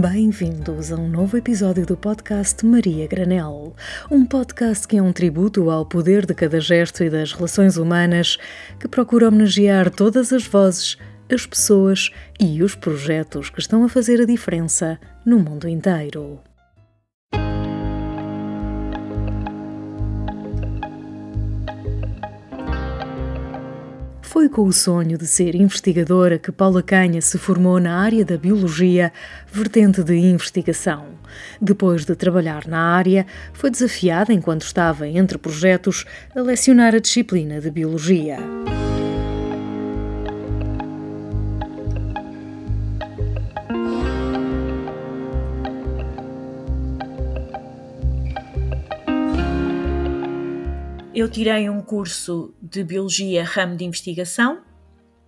Bem-vindos a um novo episódio do podcast Maria Granel, um podcast que é um tributo ao poder de cada gesto e das relações humanas, que procura homenagear todas as vozes, as pessoas e os projetos que estão a fazer a diferença no mundo inteiro. Foi com o sonho de ser investigadora que Paula Canha se formou na área da biologia, vertente de investigação. Depois de trabalhar na área, foi desafiada, enquanto estava entre projetos, a lecionar a disciplina de biologia. Eu tirei um curso de Biologia ramo de investigação,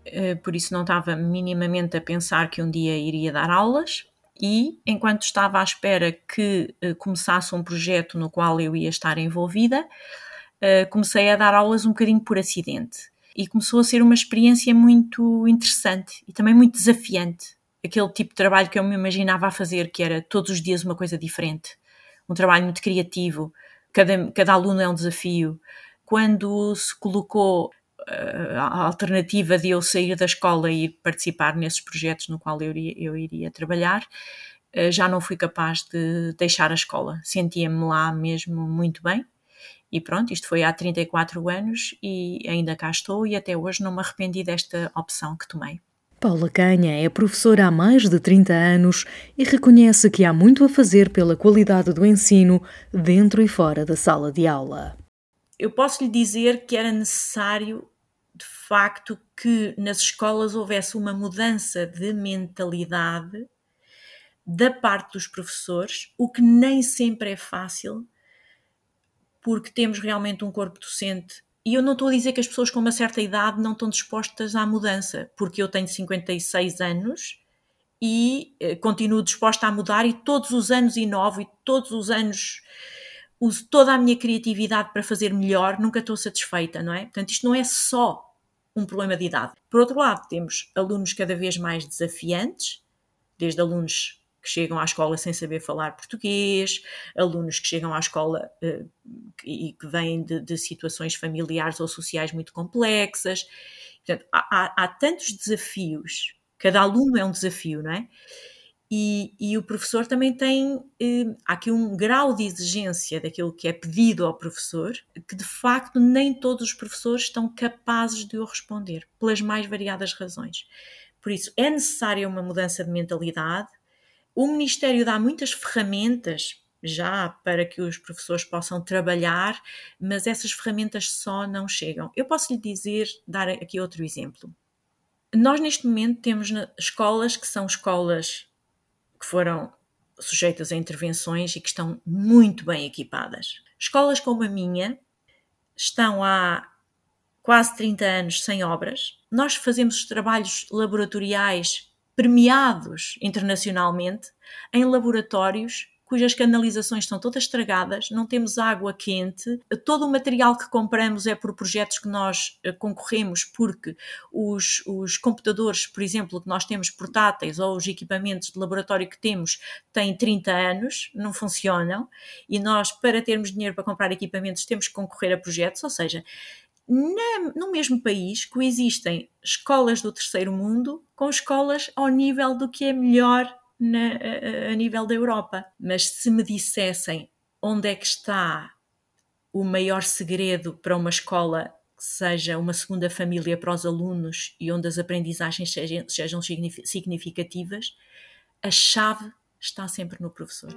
eh, por isso não estava minimamente a pensar que um dia iria dar aulas. E enquanto estava à espera que eh, começasse um projeto no qual eu ia estar envolvida, eh, comecei a dar aulas um bocadinho por acidente. E começou a ser uma experiência muito interessante e também muito desafiante. Aquele tipo de trabalho que eu me imaginava a fazer, que era todos os dias uma coisa diferente. Um trabalho muito criativo, cada, cada aluno é um desafio. Quando se colocou uh, a alternativa de eu sair da escola e participar nesses projetos no qual eu iria, eu iria trabalhar, uh, já não fui capaz de deixar a escola. Sentia-me lá mesmo muito bem. E pronto, isto foi há 34 anos e ainda cá estou e até hoje não me arrependi desta opção que tomei. Paula Canha é professora há mais de 30 anos e reconhece que há muito a fazer pela qualidade do ensino dentro e fora da sala de aula. Eu posso lhe dizer que era necessário, de facto, que nas escolas houvesse uma mudança de mentalidade da parte dos professores, o que nem sempre é fácil, porque temos realmente um corpo docente e eu não estou a dizer que as pessoas com uma certa idade não estão dispostas à mudança, porque eu tenho 56 anos e eh, continuo disposta a mudar e todos os anos inovo e todos os anos uso toda a minha criatividade para fazer melhor, nunca estou satisfeita, não é? Portanto, isto não é só um problema de idade. Por outro lado, temos alunos cada vez mais desafiantes, desde alunos que chegam à escola sem saber falar português, alunos que chegam à escola uh, e que vêm de, de, situações familiares ou sociais muito complexas. Portanto, há, há, tantos desafios, cada aluno é um desafio, não é? E, e o professor também tem, uh, há aqui um grau de exigência daquilo que é pedido ao professor, que de facto nem todos os professores estão capazes de o responder, pelas mais variadas razões. Por isso, é necessária uma mudança de mentalidade, o Ministério dá muitas ferramentas já para que os professores possam trabalhar, mas essas ferramentas só não chegam. Eu posso lhe dizer, dar aqui outro exemplo. Nós, neste momento, temos escolas que são escolas que foram sujeitas a intervenções e que estão muito bem equipadas. Escolas como a minha estão há quase 30 anos sem obras. Nós fazemos trabalhos laboratoriais premiados internacionalmente em laboratórios cujas canalizações estão todas estragadas, não temos água quente, todo o material que compramos é por projetos que nós eh, concorremos, porque os, os computadores, por exemplo, que nós temos portáteis ou os equipamentos de laboratório que temos têm 30 anos, não funcionam, e nós, para termos dinheiro para comprar equipamentos, temos que concorrer a projetos, ou seja, na, no mesmo país coexistem escolas do terceiro mundo com escolas ao nível do que é melhor na, a, a nível da Europa. Mas se me dissessem onde é que está o maior segredo para uma escola que seja uma segunda família para os alunos e onde as aprendizagens sejam, sejam significativas, a chave está sempre no professor.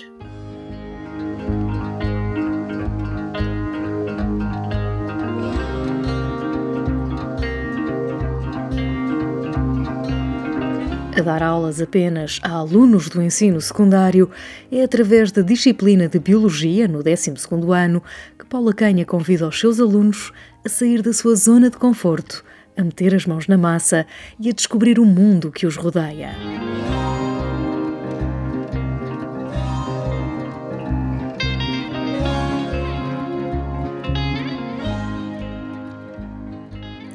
A dar aulas apenas a alunos do ensino secundário, é através da disciplina de Biologia, no 12º ano, que Paula Canha convida os seus alunos a sair da sua zona de conforto, a meter as mãos na massa e a descobrir o mundo que os rodeia.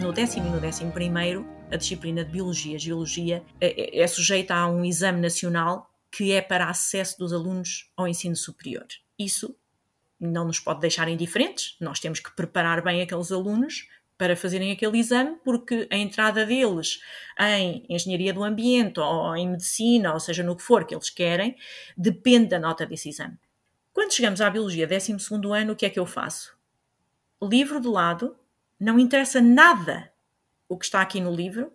no décimo e no décimo primeiro, a disciplina de Biologia, Geologia, é, é, sujeita a um exame nacional que é para acesso dos alunos ao ensino superior. Isso não nos pode deixar indiferentes, nós temos que preparar bem aqueles alunos para fazerem aquele exame, porque a entrada deles em engenharia do ambiente ou em medicina, ou seja, no que for que eles querem, depende da nota desse exame. Quando chegamos à biologia, 12 ano, o que é que eu faço? Livro de lado, não interessa nada o que está aqui no livro.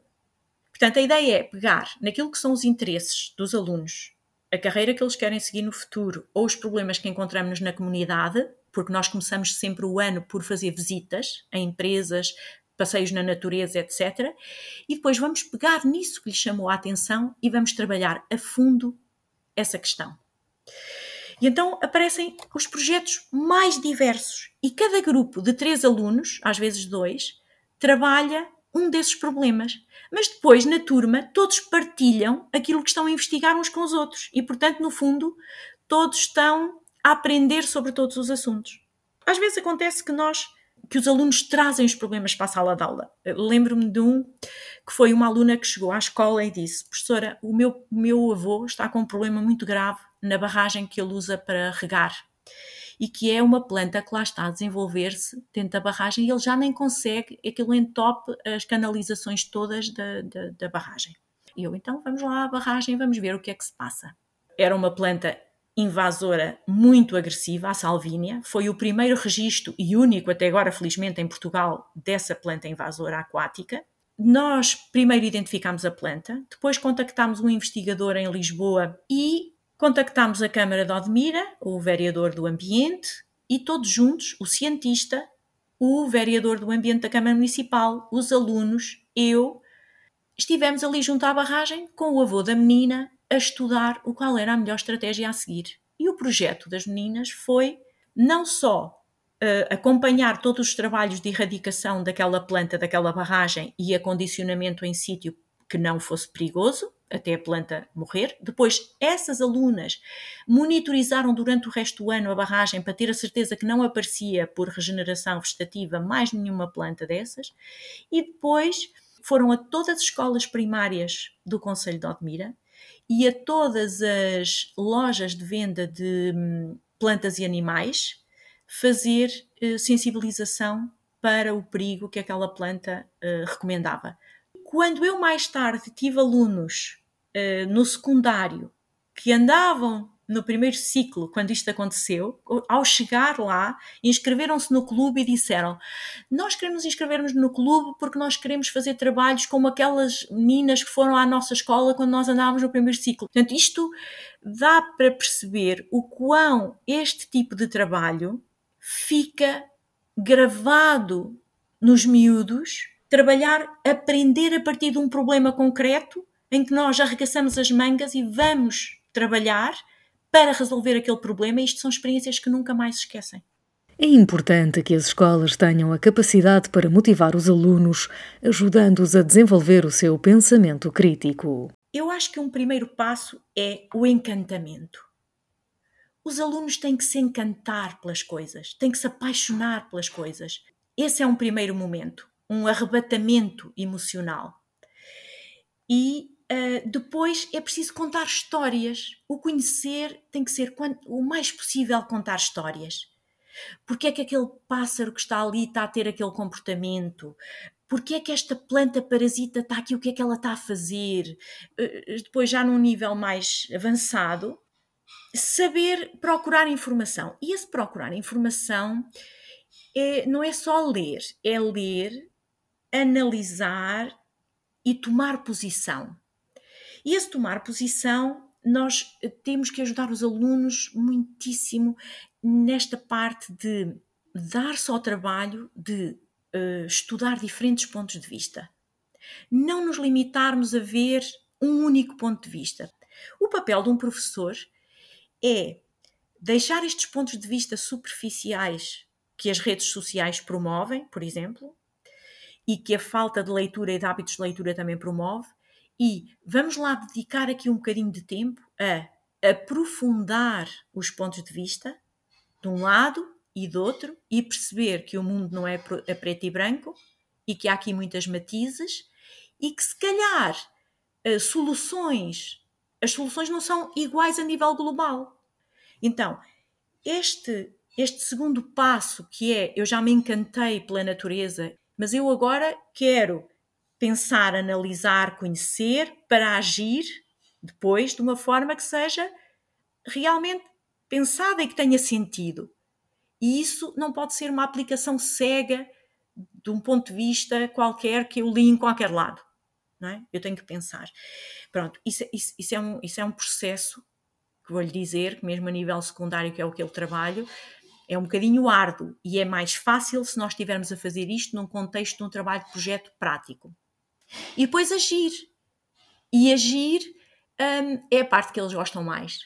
Portanto, a ideia é pegar naquilo que são os interesses dos alunos, a carreira que eles querem seguir no futuro ou os problemas que encontramos na comunidade porque nós começamos sempre o ano por fazer visitas a empresas, passeios na natureza, etc. E depois vamos pegar nisso que lhe chamou a atenção e vamos trabalhar a fundo essa questão. E então aparecem os projetos mais diversos e cada grupo de três alunos, às vezes dois, trabalha um desses problemas. Mas depois, na turma, todos partilham aquilo que estão a investigar uns com os outros e, portanto, no fundo, todos estão a aprender sobre todos os assuntos. Às vezes acontece que nós que os alunos trazem os problemas para a sala de aula. Lembro-me de um que foi uma aluna que chegou à escola e disse: Professora, o meu, meu avô está com um problema muito grave na barragem que ele usa para regar e que é uma planta que lá está a desenvolver-se dentro da barragem e ele já nem consegue, aquilo entope as canalizações todas da, da, da barragem. E eu, então, vamos lá à barragem, vamos ver o que é que se passa. Era uma planta invasora muito agressiva, a salvínia. Foi o primeiro registro e único até agora, felizmente, em Portugal, dessa planta invasora aquática. Nós primeiro identificámos a planta, depois contactámos um investigador em Lisboa e contactámos a Câmara de Odmira, o vereador do Ambiente, e todos juntos, o cientista, o vereador do Ambiente da Câmara Municipal, os alunos, eu, estivemos ali junto à barragem com o avô da menina a estudar o qual era a melhor estratégia a seguir. E o projeto das meninas foi não só uh, acompanhar todos os trabalhos de erradicação daquela planta, daquela barragem e acondicionamento em sítio que não fosse perigoso, até a planta morrer. Depois, essas alunas monitorizaram durante o resto do ano a barragem para ter a certeza que não aparecia por regeneração vegetativa mais nenhuma planta dessas. E depois foram a todas as escolas primárias do Conselho de Odmira e a todas as lojas de venda de hum, plantas e animais fazer uh, sensibilização para o perigo que aquela planta uh, recomendava. Quando eu mais tarde tive alunos uh, no secundário que andavam no primeiro ciclo, quando isto aconteceu, ao chegar lá, inscreveram-se no clube e disseram: Nós queremos inscrever-nos no clube porque nós queremos fazer trabalhos como aquelas meninas que foram à nossa escola quando nós andávamos no primeiro ciclo. Portanto, isto dá para perceber o quão este tipo de trabalho fica gravado nos miúdos, trabalhar, aprender a partir de um problema concreto em que nós arregaçamos as mangas e vamos trabalhar para resolver aquele problema. Isto são experiências que nunca mais se esquecem. É importante que as escolas tenham a capacidade para motivar os alunos, ajudando-os a desenvolver o seu pensamento crítico. Eu acho que um primeiro passo é o encantamento. Os alunos têm que se encantar pelas coisas, têm que se apaixonar pelas coisas. Esse é um primeiro momento, um arrebatamento emocional. E Uh, depois é preciso contar histórias. O conhecer tem que ser o mais possível contar histórias. Porque é que aquele pássaro que está ali está a ter aquele comportamento? Porque é que esta planta parasita está aqui? O que é que ela está a fazer? Uh, depois, já num nível mais avançado, saber procurar informação. E esse procurar informação é, não é só ler, é ler, analisar e tomar posição. E esse tomar posição, nós eh, temos que ajudar os alunos muitíssimo nesta parte de dar-se ao trabalho de uh, estudar diferentes pontos de vista. Não nos limitarmos a ver um único ponto de vista. O papel de um professor é deixar estes pontos de vista superficiais que as redes sociais promovem, por exemplo, e que a falta de leitura e de hábitos de leitura também promove, e vamos lá dedicar aqui um bocadinho de tempo a aprofundar os pontos de vista de um lado e do outro e perceber que o mundo não é a preto e branco e que há aqui muitas matizes e que se calhar eh, soluções as soluções não são iguais a nível global. Então, este, este segundo passo, que é eu já me encantei pela natureza, mas eu agora quero pensar, analisar, conhecer para agir depois de uma forma que seja realmente pensada e que tenha sentido. E isso não pode ser uma aplicação cega de um ponto de vista qualquer que eu li em qualquer lado. Não é? Eu tenho que pensar. Pronto, isso, isso, isso, é, um, isso é um processo que vou-lhe dizer, que mesmo a nível secundário, que é o que eu trabalho, é um bocadinho árduo e é mais fácil se nós estivermos a fazer isto num contexto de um trabalho de projeto prático. E depois agir. E agir um, é a parte que eles gostam mais.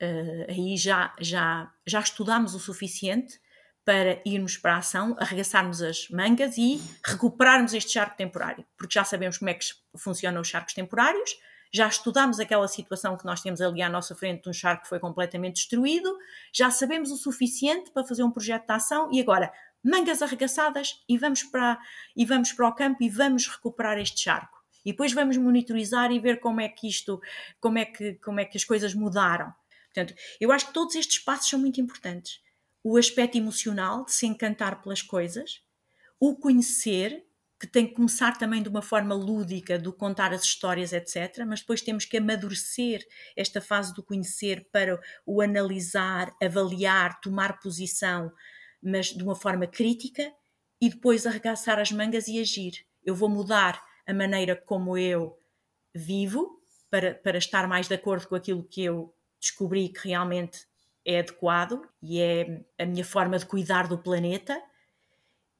Uh, aí já, já, já estudámos o suficiente para irmos para a ação, arregaçarmos as mangas e recuperarmos este charco temporário, porque já sabemos como é que funcionam os charcos temporários, já estudámos aquela situação que nós temos ali à nossa frente um charco que foi completamente destruído, já sabemos o suficiente para fazer um projeto de ação e agora mangas arregaçadas e vamos para, e vamos para o campo e vamos recuperar este charco. E depois vamos monitorizar e ver como é que isto, como é que, como é que as coisas mudaram. Portanto, eu acho que todos estes passos são muito importantes. O aspecto emocional de se encantar pelas coisas, o conhecer, que tem que começar também de uma forma lúdica, do contar as histórias, etc. Mas depois temos que amadurecer esta fase do conhecer para o analisar, avaliar, tomar posição, mas de uma forma crítica e depois arregaçar as mangas e agir. Eu vou mudar a maneira como eu vivo para, para estar mais de acordo com aquilo que eu descobri que realmente é adequado e é a minha forma de cuidar do planeta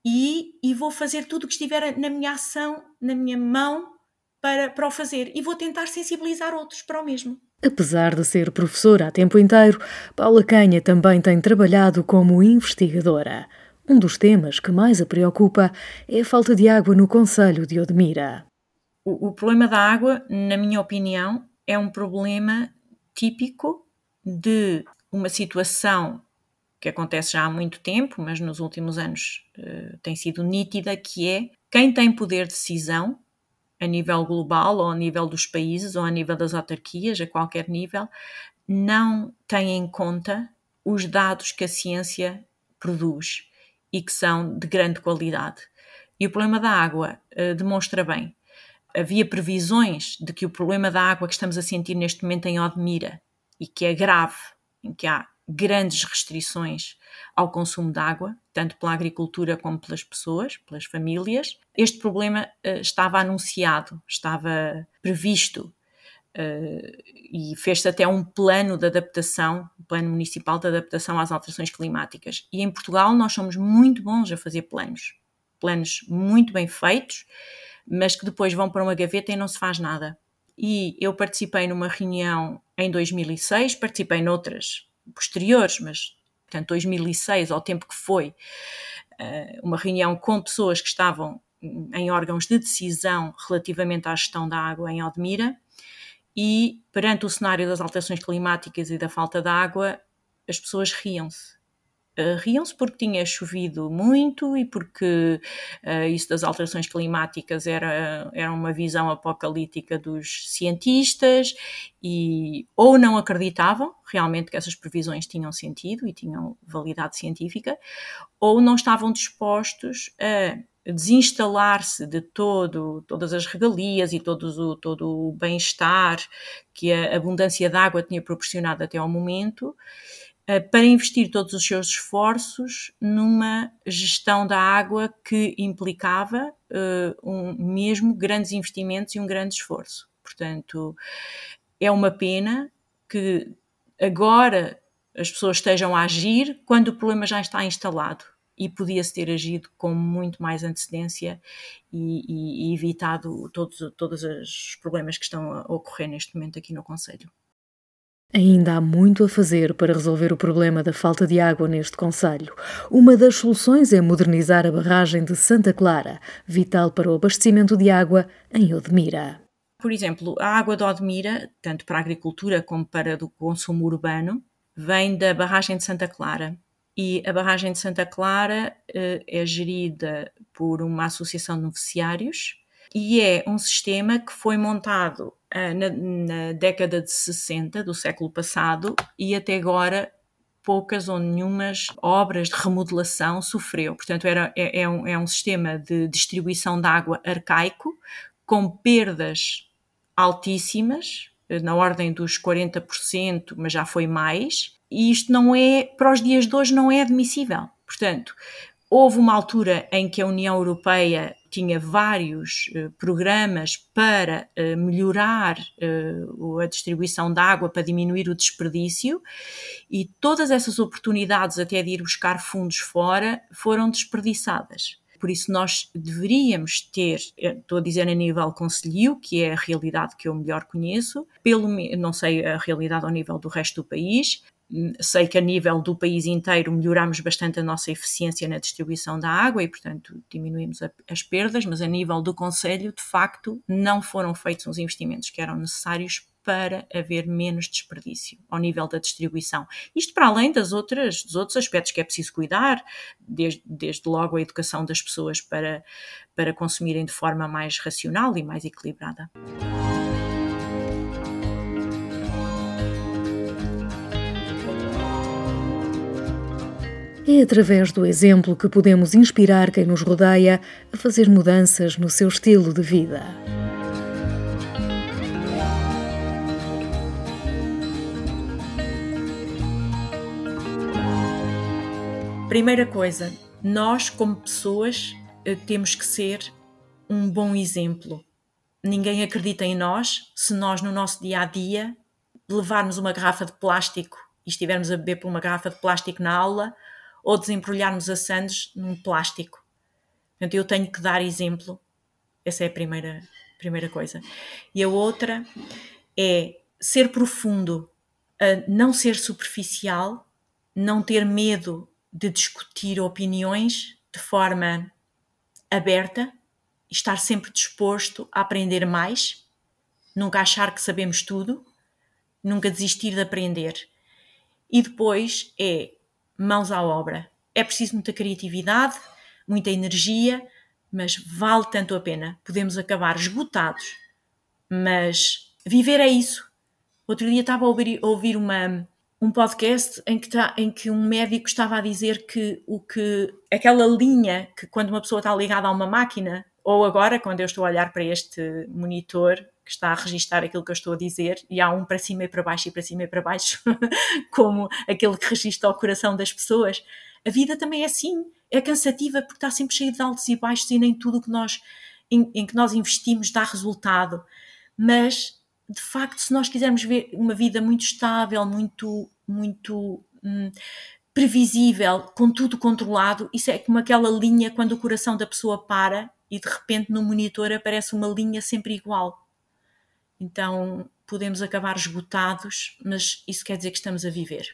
e, e vou fazer tudo o que estiver na minha ação, na minha mão para, para o fazer e vou tentar sensibilizar outros para o mesmo. Apesar de ser professora a tempo inteiro, Paula Canha também tem trabalhado como investigadora. Um dos temas que mais a preocupa é a falta de água no Conselho de Odmira. O, o problema da água, na minha opinião, é um problema típico de uma situação que acontece já há muito tempo, mas nos últimos anos uh, tem sido nítida, que é quem tem poder de decisão a nível global ou a nível dos países ou a nível das autarquias, a qualquer nível, não tem em conta os dados que a ciência produz e que são de grande qualidade. E o problema da água uh, demonstra bem. Havia previsões de que o problema da água que estamos a sentir neste momento em Odmira e que é grave, em que há grandes restrições ao consumo de água, tanto pela agricultura como pelas pessoas, pelas famílias. Este problema uh, estava anunciado, estava previsto uh, e fez-se até um plano de adaptação, um plano municipal de adaptação às alterações climáticas. E em Portugal nós somos muito bons a fazer planos, planos muito bem feitos, mas que depois vão para uma gaveta e não se faz nada. E eu participei numa reunião em 2006, participei noutras posteriores, mas portanto 2006, ao tempo que foi, eh, uma reunião com pessoas que estavam em órgãos de decisão relativamente à gestão da água em Aldemira e perante o cenário das alterações climáticas e da falta de água, as pessoas riam-se Uh, riam-se porque tinha chovido muito e porque uh, isso das alterações climáticas era, era uma visão apocalíptica dos cientistas e ou não acreditavam realmente que essas previsões tinham sentido e tinham validade científica, ou não estavam dispostos a desinstalar-se de todo, todas as regalias e todo o, todo o bem-estar que a abundância de água tinha proporcionado até ao momento eh, para investir todos os seus esforços numa gestão da água que implicava uh, um, mesmo grandes investimentos e um grande esforço. Portanto, é uma pena que agora as pessoas estejam a agir quando o problema já está instalado e podia-se ter agido com muito mais antecedência e, e, e evitado todos, todos os problemas que estão a ocorrer neste momento aqui no Conselho. Ainda há muito a fazer para resolver o problema da falta de água neste Conselho. Uma das soluções é modernizar a barragem de Santa Clara, vital para o abastecimento de água em Odmira. Por exemplo, a água de Odmira, tanto para a agricultura como para o consumo urbano, vem da barragem de Santa Clara. E a barragem de Santa Clara eh, é gerida por uma associação de beneficiários e é um sistema que foi montado uh, na, na década de 60 do século passado e até agora poucas ou nenhumas obras de remodelação sofreu. Portanto, era, é, é, um, é um sistema de distribuição de água arcaico, com perdas altíssimas, na ordem dos 40%, mas já foi mais, e isto não é, para os dias de hoje, não é admissível. Portanto, houve uma altura em que a União Europeia tinha vários uh, programas para uh, melhorar uh, a distribuição de água, para diminuir o desperdício, e todas essas oportunidades, até de ir buscar fundos fora, foram desperdiçadas. Por isso, nós deveríamos ter, estou a dizer a nível conselho, que é a realidade que eu melhor conheço, pelo não sei a realidade ao nível do resto do país, Sei que a nível do país inteiro melhoramos bastante a nossa eficiência na distribuição da água e, portanto, diminuímos as perdas, mas a nível do Conselho, de facto, não foram feitos os investimentos que eram necessários para haver menos desperdício ao nível da distribuição. Isto para além das outras, dos outros aspectos que é preciso cuidar, desde, desde logo a educação das pessoas para, para consumirem de forma mais racional e mais equilibrada. É através do exemplo que podemos inspirar quem nos rodeia a fazer mudanças no seu estilo de vida. Primeira coisa, nós, como pessoas, eh, temos que ser um bom exemplo. Ninguém acredita em nós se nós, no nosso dia a dia, levarmos uma garrafa de plástico e estivermos a beber por uma garrafa de plástico na aula ou desembrulharmos a sandes num plástico. Portanto, eu tenho que dar exemplo. Essa é a primeira, primeira coisa. E a outra é ser profundo, não ser superficial, não ter medo de discutir opiniões de forma aberta, estar sempre disposto a aprender mais, nunca achar que sabemos tudo, nunca desistir de aprender. E depois é mãos à obra. É preciso muita criatividade, muita energia, mas vale tanto a pena. Podemos acabar esgotados, mas viver é isso. Outro dia estava a ouvir, a ouvir uma, um podcast em que, tá, em que um médico estava a dizer que o que aquela linha que quando uma pessoa está ligada a uma máquina, ou agora quando eu estou a olhar para este monitor que está a registar aquilo que eu estou a dizer, e há um para cima e para baixo e para cima e para baixo, como aquele que registra o coração das pessoas. A vida também é assim, é cansativa porque está sempre cheia de altos e baixos e nem tudo que nós, em, em que nós investimos dá resultado. Mas, de facto, se nós quisermos ver uma vida muito estável, muito, muito hum, previsível, com tudo controlado, isso é como aquela linha quando o coração da pessoa para e de repente no monitor aparece uma linha sempre igual. Então podemos acabar esgotados, mas isso quer dizer que estamos a viver.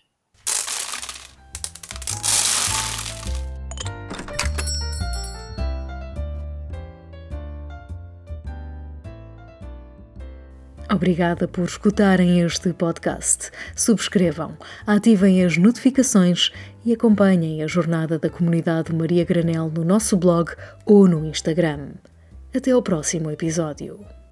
Obrigada por escutarem este podcast. Subscrevam, ativem as notificações e acompanhem a jornada da comunidade Maria Granel no nosso blog ou no Instagram. Até ao próximo episódio.